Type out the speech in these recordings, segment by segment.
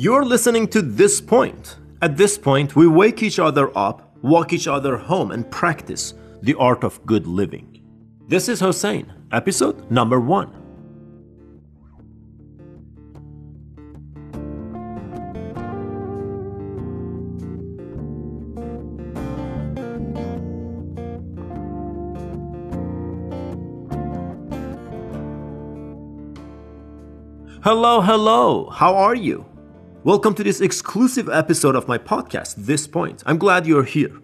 You're listening to this point. At this point, we wake each other up, walk each other home, and practice the art of good living. This is Hossein, episode number one. Hello, hello, how are you? Welcome to this exclusive episode of my podcast, This Point. I'm glad you're here.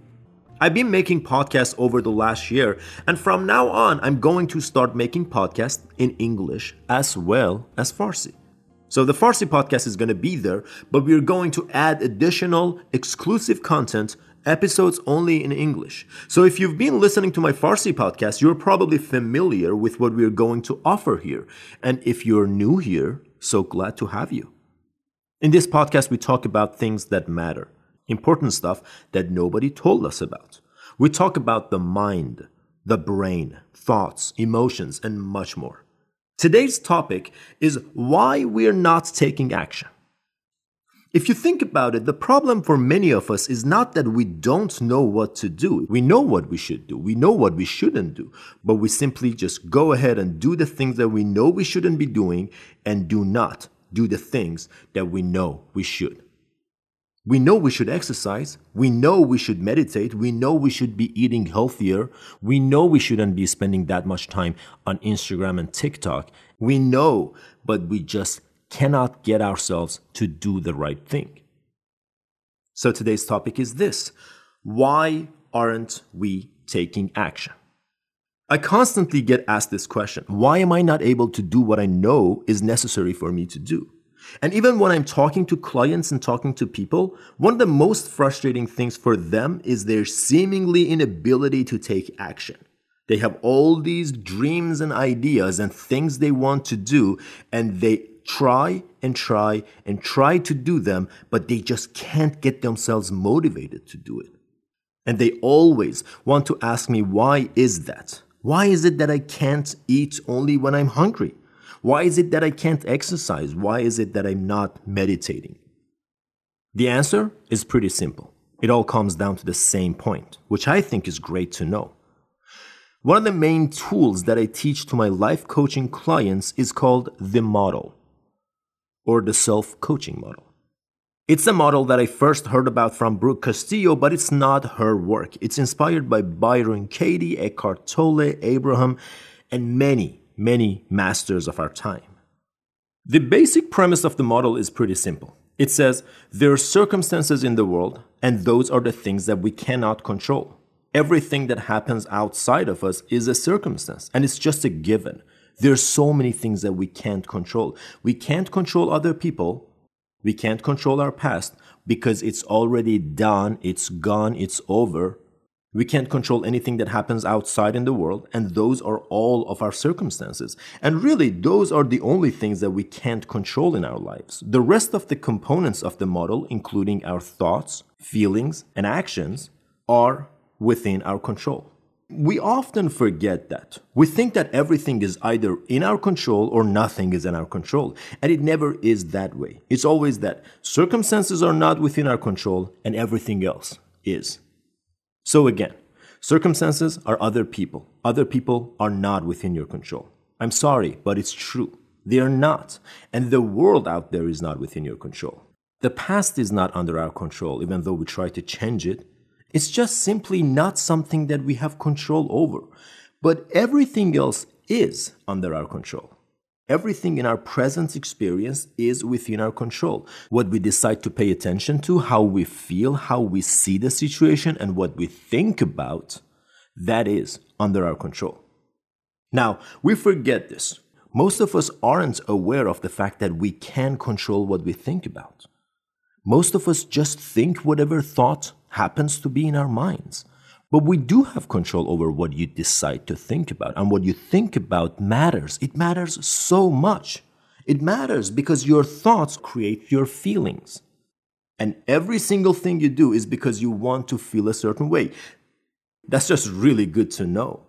I've been making podcasts over the last year, and from now on, I'm going to start making podcasts in English as well as Farsi. So the Farsi podcast is going to be there, but we're going to add additional exclusive content, episodes only in English. So if you've been listening to my Farsi podcast, you're probably familiar with what we're going to offer here. And if you're new here, so glad to have you. In this podcast, we talk about things that matter, important stuff that nobody told us about. We talk about the mind, the brain, thoughts, emotions, and much more. Today's topic is why we're not taking action. If you think about it, the problem for many of us is not that we don't know what to do. We know what we should do. We know what we shouldn't do. But we simply just go ahead and do the things that we know we shouldn't be doing and do not do the things that we know we should. We know we should exercise. We know we should meditate. We know we should be eating healthier. We know we shouldn't be spending that much time on Instagram and TikTok. We know, but we just cannot get ourselves to do the right thing. So today's topic is this Why aren't we taking action? I constantly get asked this question Why am I not able to do what I know is necessary for me to do? And even when I'm talking to clients and talking to people, one of the most frustrating things for them is their seemingly inability to take action. They have all these dreams and ideas and things they want to do, and they try and try and try to do them, but they just can't get themselves motivated to do it. And they always want to ask me, why is that? Why is it that I can't eat only when I'm hungry? Why is it that I can't exercise? Why is it that I'm not meditating? The answer is pretty simple. It all comes down to the same point, which I think is great to know. One of the main tools that I teach to my life coaching clients is called the model or the self coaching model. It's a model that I first heard about from Brooke Castillo, but it's not her work. It's inspired by Byron Katie, Eckhart Tolle, Abraham, and many, many masters of our time. The basic premise of the model is pretty simple. It says there are circumstances in the world, and those are the things that we cannot control. Everything that happens outside of us is a circumstance, and it's just a given. There's so many things that we can't control. We can't control other people, we can't control our past because it's already done, it's gone, it's over. We can't control anything that happens outside in the world, and those are all of our circumstances. And really, those are the only things that we can't control in our lives. The rest of the components of the model, including our thoughts, feelings, and actions, are within our control. We often forget that. We think that everything is either in our control or nothing is in our control. And it never is that way. It's always that circumstances are not within our control and everything else is. So again, circumstances are other people. Other people are not within your control. I'm sorry, but it's true. They are not. And the world out there is not within your control. The past is not under our control, even though we try to change it. It's just simply not something that we have control over. But everything else is under our control. Everything in our present experience is within our control. What we decide to pay attention to, how we feel, how we see the situation, and what we think about, that is under our control. Now, we forget this. Most of us aren't aware of the fact that we can control what we think about. Most of us just think whatever thought happens to be in our minds. But we do have control over what you decide to think about. And what you think about matters. It matters so much. It matters because your thoughts create your feelings. And every single thing you do is because you want to feel a certain way. That's just really good to know.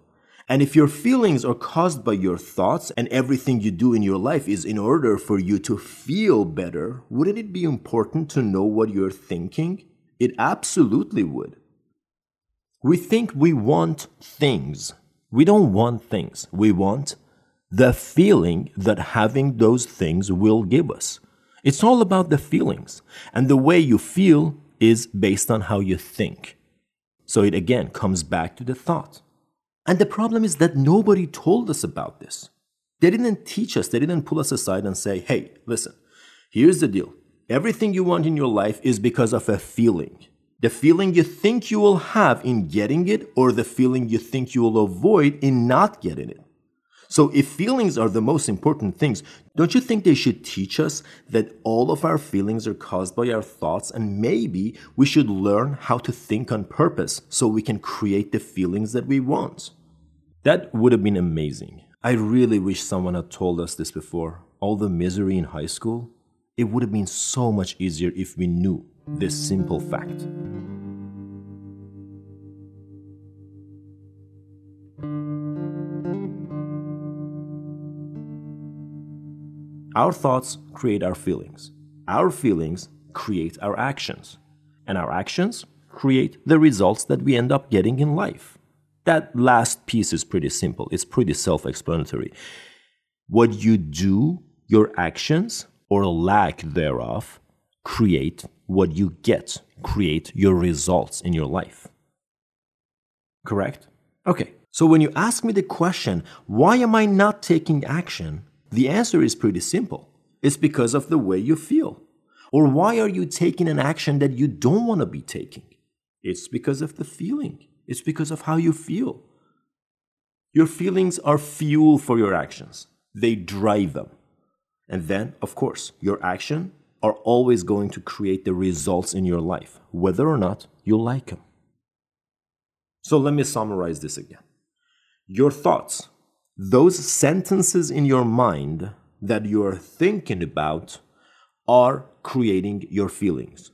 And if your feelings are caused by your thoughts and everything you do in your life is in order for you to feel better, wouldn't it be important to know what you're thinking? It absolutely would. We think we want things. We don't want things. We want the feeling that having those things will give us. It's all about the feelings. And the way you feel is based on how you think. So it again comes back to the thought. And the problem is that nobody told us about this. They didn't teach us, they didn't pull us aside and say, hey, listen, here's the deal. Everything you want in your life is because of a feeling. The feeling you think you will have in getting it, or the feeling you think you will avoid in not getting it. So, if feelings are the most important things, don't you think they should teach us that all of our feelings are caused by our thoughts and maybe we should learn how to think on purpose so we can create the feelings that we want? That would have been amazing. I really wish someone had told us this before. All the misery in high school, it would have been so much easier if we knew this simple fact. Our thoughts create our feelings. Our feelings create our actions. And our actions create the results that we end up getting in life. That last piece is pretty simple, it's pretty self explanatory. What you do, your actions, or lack thereof, create what you get, create your results in your life. Correct? Okay, so when you ask me the question, why am I not taking action? The answer is pretty simple it's because of the way you feel. Or why are you taking an action that you don't want to be taking? It's because of the feeling, it's because of how you feel. Your feelings are fuel for your actions, they drive them. And then, of course, your action are always going to create the results in your life, whether or not you like them. So let me summarize this again. Your thoughts those sentences in your mind that you're thinking about are creating your feelings.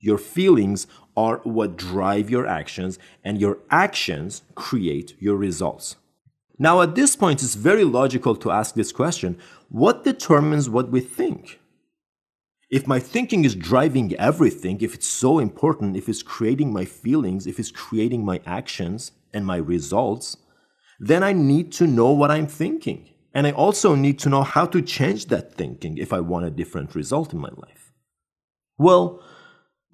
Your feelings are what drive your actions, and your actions create your results. Now, at this point, it's very logical to ask this question what determines what we think? If my thinking is driving everything, if it's so important, if it's creating my feelings, if it's creating my actions and my results, then I need to know what I'm thinking. And I also need to know how to change that thinking if I want a different result in my life. Well,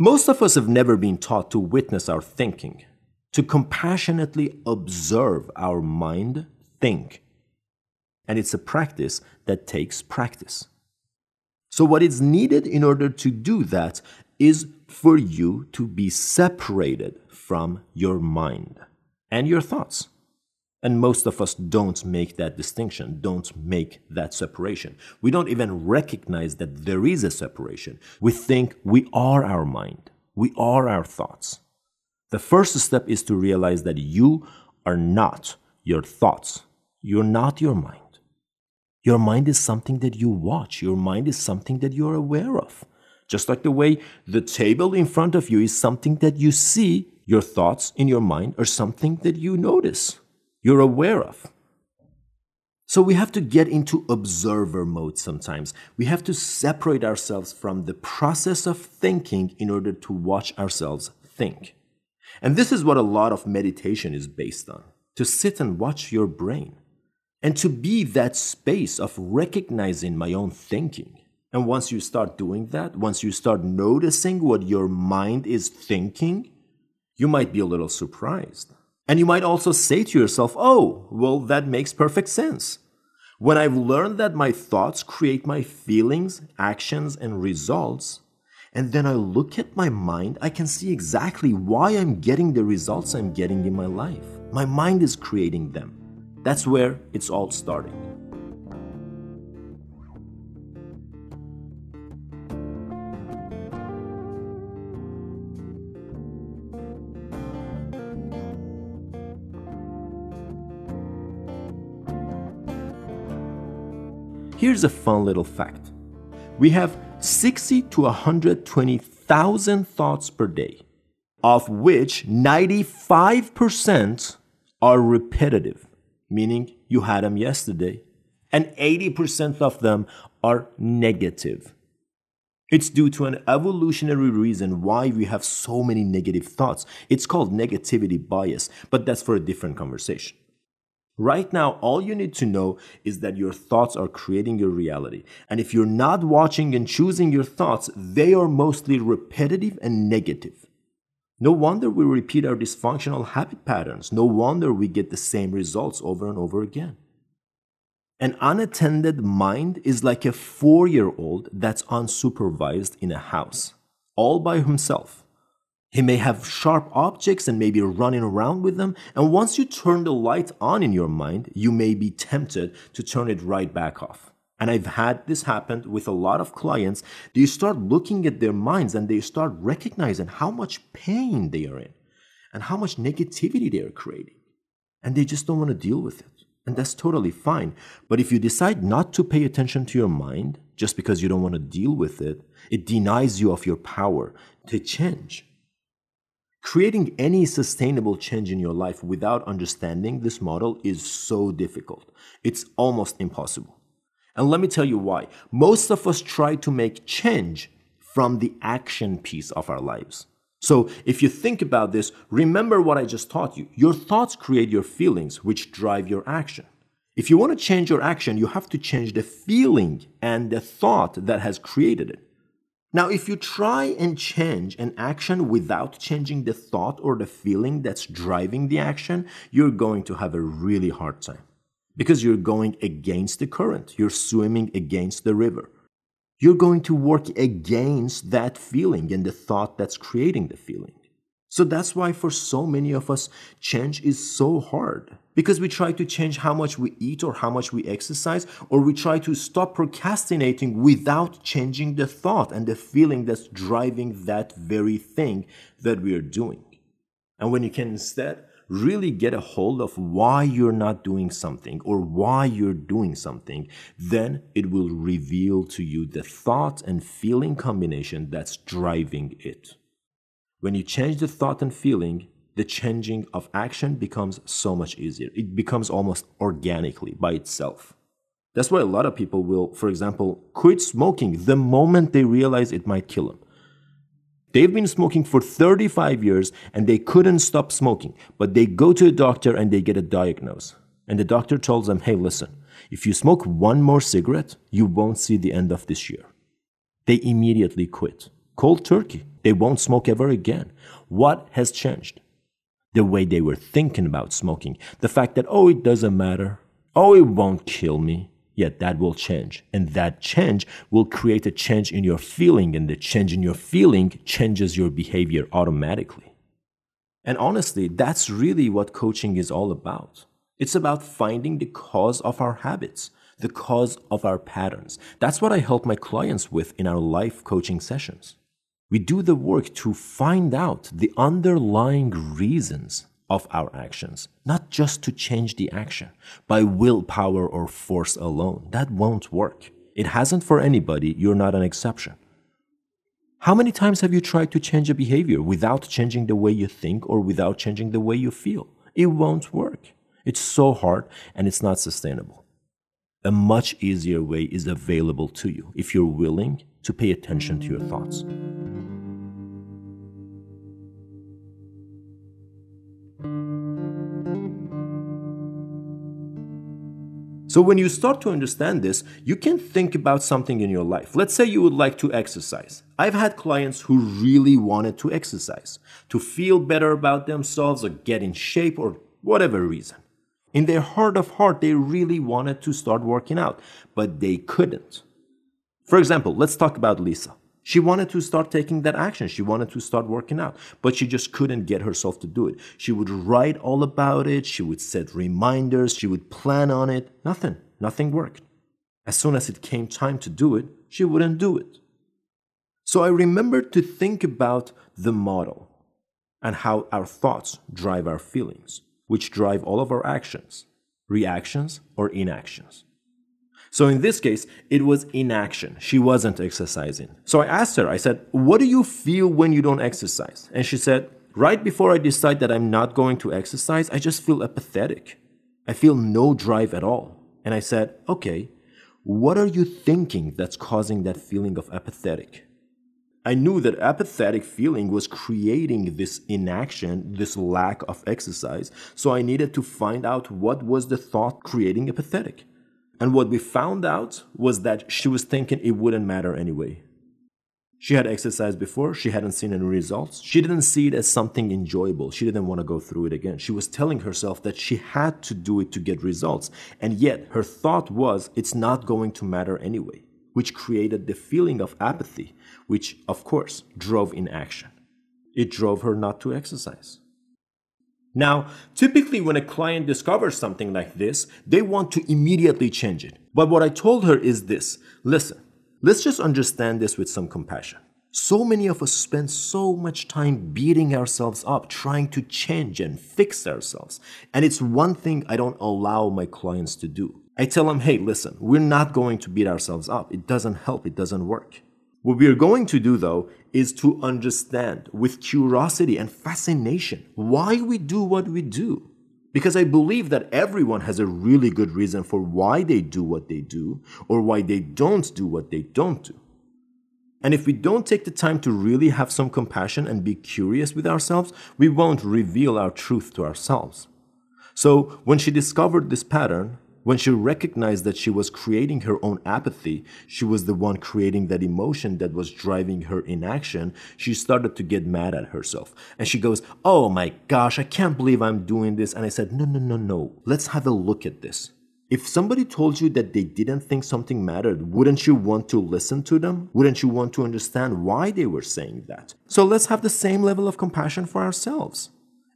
most of us have never been taught to witness our thinking, to compassionately observe our mind think. And it's a practice that takes practice. So, what is needed in order to do that is for you to be separated from your mind and your thoughts. And most of us don't make that distinction, don't make that separation. We don't even recognize that there is a separation. We think we are our mind, we are our thoughts. The first step is to realize that you are not your thoughts, you're not your mind. Your mind is something that you watch, your mind is something that you're aware of. Just like the way the table in front of you is something that you see, your thoughts in your mind are something that you notice you're aware of. So we have to get into observer mode sometimes. We have to separate ourselves from the process of thinking in order to watch ourselves think. And this is what a lot of meditation is based on to sit and watch your brain and to be that space of recognizing my own thinking. And once you start doing that, once you start noticing what your mind is thinking, you might be a little surprised and you might also say to yourself, oh, well, that makes perfect sense. When I've learned that my thoughts create my feelings, actions, and results, and then I look at my mind, I can see exactly why I'm getting the results I'm getting in my life. My mind is creating them. That's where it's all starting. Here's a fun little fact we have 60 to 120,000 thoughts per day, of which 95% are repetitive. meaning you had them yesterday, and 80% of them are negative. It's due to an evolutionary reason why we have so many negative thoughts. It's called negativity bias, but that's for a different conversation. Right now, all you need to know is that your thoughts are creating your reality. And if you're not watching and choosing your thoughts, they are mostly repetitive and negative. No wonder we repeat our dysfunctional habit patterns. No wonder we get the same results over and over again. An unattended mind is like a four year old that's unsupervised in a house, all by himself. He may have sharp objects and may be running around with them. And once you turn the light on in your mind, you may be tempted to turn it right back off. And I've had this happen with a lot of clients. They start looking at their minds and they start recognizing how much pain they are in and how much negativity they are creating. And they just don't want to deal with it. And that's totally fine. But if you decide not to pay attention to your mind just because you don't want to deal with it, it denies you of your power to change. Creating any sustainable change in your life without understanding this model is so difficult. It's almost impossible. And let me tell you why. Most of us try to make change from the action piece of our lives. So, if you think about this, remember what I just taught you. Your thoughts create your feelings, which drive your action. If you want to change your action, you have to change the feeling and the thought that has created it. Now, if you try and change an action without changing the thought or the feeling that's driving the action, you're going to have a really hard time because you're going against the current. You're swimming against the river. You're going to work against that feeling and the thought that's creating the feeling. So that's why for so many of us, change is so hard because we try to change how much we eat or how much we exercise, or we try to stop procrastinating without changing the thought and the feeling that's driving that very thing that we are doing. And when you can instead really get a hold of why you're not doing something or why you're doing something, then it will reveal to you the thought and feeling combination that's driving it. When you change the thought and feeling, the changing of action becomes so much easier. It becomes almost organically by itself. That's why a lot of people will, for example, quit smoking the moment they realize it might kill them. They've been smoking for 35 years and they couldn't stop smoking, but they go to a doctor and they get a diagnosis. And the doctor tells them, hey, listen, if you smoke one more cigarette, you won't see the end of this year. They immediately quit. Cold turkey. They won't smoke ever again. What has changed? The way they were thinking about smoking. The fact that, oh, it doesn't matter. Oh, it won't kill me. Yet that will change. And that change will create a change in your feeling. And the change in your feeling changes your behavior automatically. And honestly, that's really what coaching is all about. It's about finding the cause of our habits, the cause of our patterns. That's what I help my clients with in our life coaching sessions. We do the work to find out the underlying reasons of our actions, not just to change the action by willpower or force alone. That won't work. It hasn't for anybody. You're not an exception. How many times have you tried to change a behavior without changing the way you think or without changing the way you feel? It won't work. It's so hard and it's not sustainable. A much easier way is available to you if you're willing to pay attention to your thoughts. So, when you start to understand this, you can think about something in your life. Let's say you would like to exercise. I've had clients who really wanted to exercise, to feel better about themselves or get in shape or whatever reason. In their heart of heart, they really wanted to start working out, but they couldn't. For example, let's talk about Lisa. She wanted to start taking that action. She wanted to start working out, but she just couldn't get herself to do it. She would write all about it. She would set reminders. She would plan on it. Nothing. Nothing worked. As soon as it came time to do it, she wouldn't do it. So I remembered to think about the model and how our thoughts drive our feelings, which drive all of our actions, reactions or inactions. So in this case, it was inaction. She wasn't exercising. So I asked her, I said, What do you feel when you don't exercise? And she said, Right before I decide that I'm not going to exercise, I just feel apathetic. I feel no drive at all. And I said, Okay, what are you thinking that's causing that feeling of apathetic? I knew that apathetic feeling was creating this inaction, this lack of exercise, so I needed to find out what was the thought creating apathetic. And what we found out was that she was thinking it wouldn't matter anyway. She had exercised before, she hadn't seen any results. She didn't see it as something enjoyable. She didn't want to go through it again. She was telling herself that she had to do it to get results. And yet, her thought was it's not going to matter anyway, which created the feeling of apathy, which, of course, drove inaction. It drove her not to exercise. Now, typically, when a client discovers something like this, they want to immediately change it. But what I told her is this listen, Let's just understand this with some compassion. So many of us spend so much time beating ourselves up, trying to change and fix ourselves. And it's one thing I don't allow my clients to do. I tell them, hey, listen, we're not going to beat ourselves up. It doesn't help, it doesn't work. What we're going to do, though, is to understand with curiosity and fascination why we do what we do. Because I believe that everyone has a really good reason for why they do what they do or why they don't do what they don't do. And if we don't take the time to really have some compassion and be curious with ourselves, we won't reveal our truth to ourselves. So when she discovered this pattern, when she recognized that she was creating her own apathy, she was the one creating that emotion that was driving her inaction, she started to get mad at herself. And she goes, Oh my gosh, I can't believe I'm doing this. And I said, No, no, no, no. Let's have a look at this. If somebody told you that they didn't think something mattered, wouldn't you want to listen to them? Wouldn't you want to understand why they were saying that? So let's have the same level of compassion for ourselves.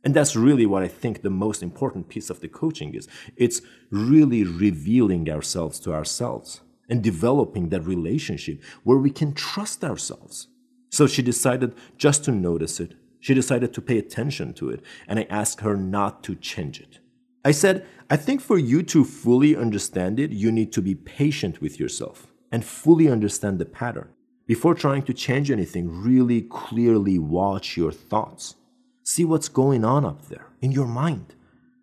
And that's really what I think the most important piece of the coaching is. It's really revealing ourselves to ourselves and developing that relationship where we can trust ourselves. So she decided just to notice it. She decided to pay attention to it. And I asked her not to change it. I said, I think for you to fully understand it, you need to be patient with yourself and fully understand the pattern. Before trying to change anything, really clearly watch your thoughts. See what's going on up there in your mind.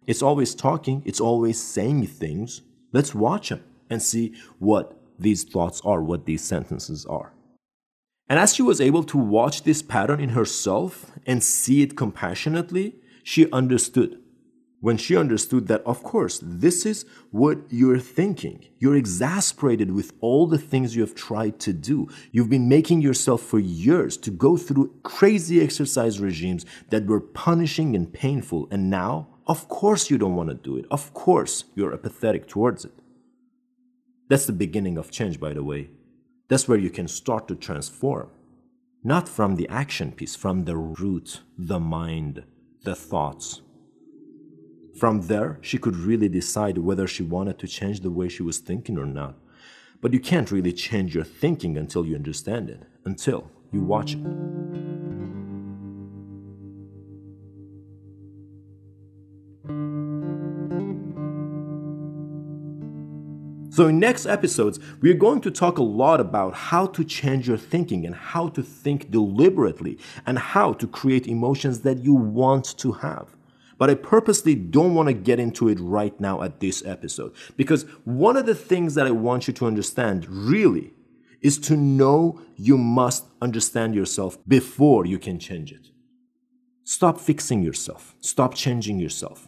It's always talking, it's always saying things. Let's watch them and see what these thoughts are, what these sentences are. And as she was able to watch this pattern in herself and see it compassionately, she understood when she understood that, of course, this is what you're thinking. You're exasperated with all the things you have tried to do. You've been making yourself for years to go through crazy exercise regimes that were punishing and painful. And now, of course, you don't want to do it. Of course, you're apathetic towards it. That's the beginning of change, by the way. That's where you can start to transform. Not from the action piece, from the root, the mind, the thoughts from there, she could really decide whether she wanted to change the way she was thinking or not. But you can't really change your thinking until you understand it, until you watch it. So, in next episodes, we are going to talk a lot about how to change your thinking and how to think deliberately and how to create emotions that you want to have. But I purposely don't want to get into it right now at this episode because one of the things that I want you to understand really is to know you must understand yourself before you can change it. Stop fixing yourself. Stop changing yourself.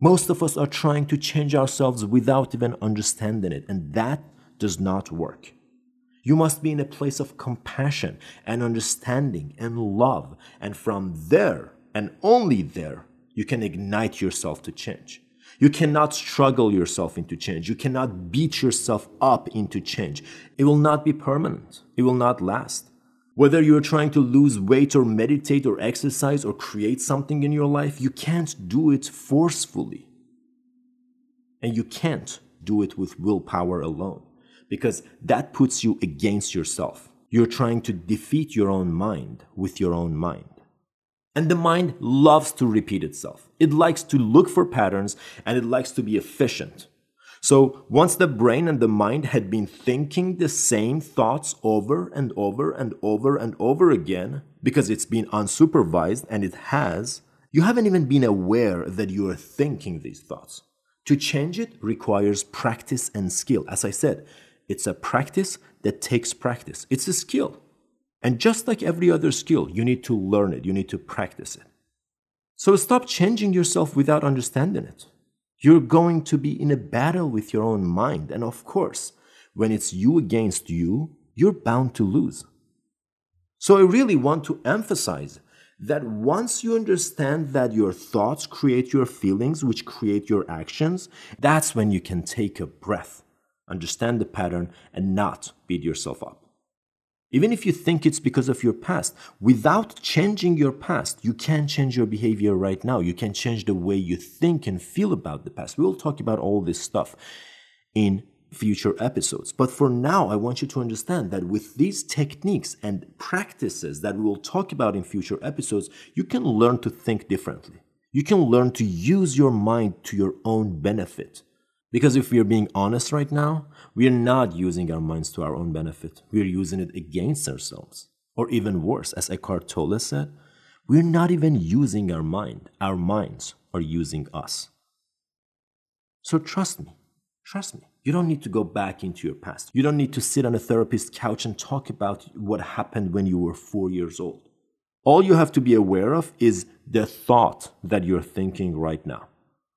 Most of us are trying to change ourselves without even understanding it, and that does not work. You must be in a place of compassion and understanding and love, and from there, and only there, you can ignite yourself to change. You cannot struggle yourself into change. You cannot beat yourself up into change. It will not be permanent. It will not last. Whether you're trying to lose weight or meditate or exercise or create something in your life, you can't do it forcefully. And you can't do it with willpower alone because that puts you against yourself. You're trying to defeat your own mind with your own mind. And the mind loves to repeat itself. It likes to look for patterns and it likes to be efficient. So once the brain and the mind had been thinking the same thoughts over and over and over and over again, because it's been unsupervised and it has, you haven't even been aware that you are thinking these thoughts. To change it requires practice and skill. As I said, it's a practice that takes practice. It's a skill. And just like every other skill, you need to learn it, you need to practice it. So stop changing yourself without understanding it. You're going to be in a battle with your own mind. And of course, when it's you against you, you're bound to lose. So I really want to emphasize that once you understand that your thoughts create your feelings, which create your actions, that's when you can take a breath, understand the pattern, and not beat yourself up. Even if you think it's because of your past, without changing your past, you can change your behavior right now. You can change the way you think and feel about the past. We will talk about all this stuff in future episodes. But for now, I want you to understand that with these techniques and practices that we will talk about in future episodes, you can learn to think differently. You can learn to use your mind to your own benefit. Because if we are being honest right now, we are not using our minds to our own benefit. We are using it against ourselves. Or even worse, as Eckhart Tolle said, we're not even using our mind. Our minds are using us. So trust me. Trust me. You don't need to go back into your past. You don't need to sit on a therapist's couch and talk about what happened when you were four years old. All you have to be aware of is the thought that you're thinking right now.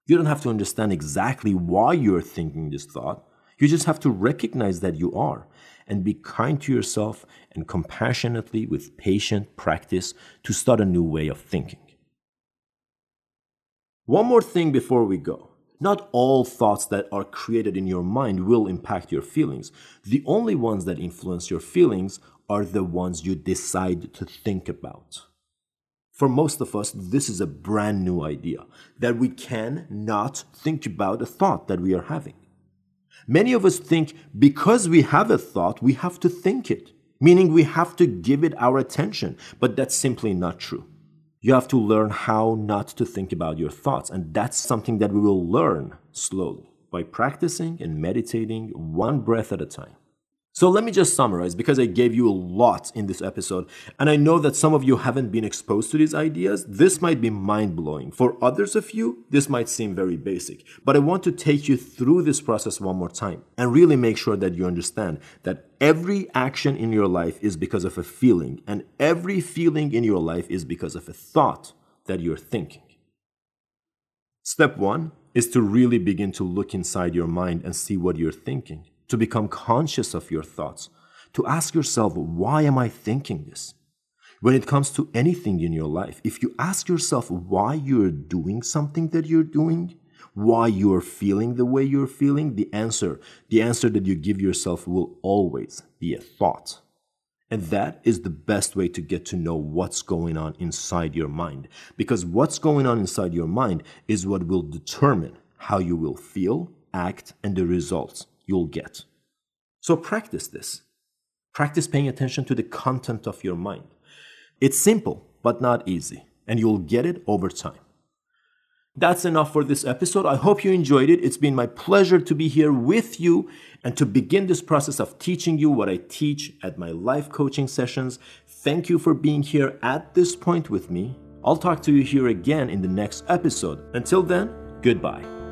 You don't have to understand exactly why you're thinking this thought. You just have to recognize that you are and be kind to yourself and compassionately, with patient practice, to start a new way of thinking. One more thing before we go. Not all thoughts that are created in your mind will impact your feelings. The only ones that influence your feelings are the ones you decide to think about. For most of us, this is a brand new idea that we can not think about a thought that we are having. Many of us think because we have a thought, we have to think it, meaning we have to give it our attention, but that's simply not true. You have to learn how not to think about your thoughts. And that's something that we will learn slowly by practicing and meditating one breath at a time. So let me just summarize because I gave you a lot in this episode, and I know that some of you haven't been exposed to these ideas. This might be mind blowing. For others of you, this might seem very basic, but I want to take you through this process one more time and really make sure that you understand that every action in your life is because of a feeling, and every feeling in your life is because of a thought that you're thinking. Step one is to really begin to look inside your mind and see what you're thinking to become conscious of your thoughts, to ask yourself, why am I thinking this? When it comes to anything in your life, if you ask yourself why you're doing something that you're doing, why you're feeling the way you're feeling, the answer, the answer that you give yourself will always be a thought. And that is the best way to get to know what's going on inside your mind. Because what's going on inside your mind is what will determine how you will feel, act, and the results you'll get. So practice this. Practice paying attention to the content of your mind. It's simple, but not easy, and you'll get it over time. That's enough for this episode. I hope you enjoyed it. It's been my pleasure to be here with you and to begin this process of teaching you what I teach at my life coaching sessions. Thank you for being here at this point with me. I'll talk to you here again in the next episode. Until then, goodbye.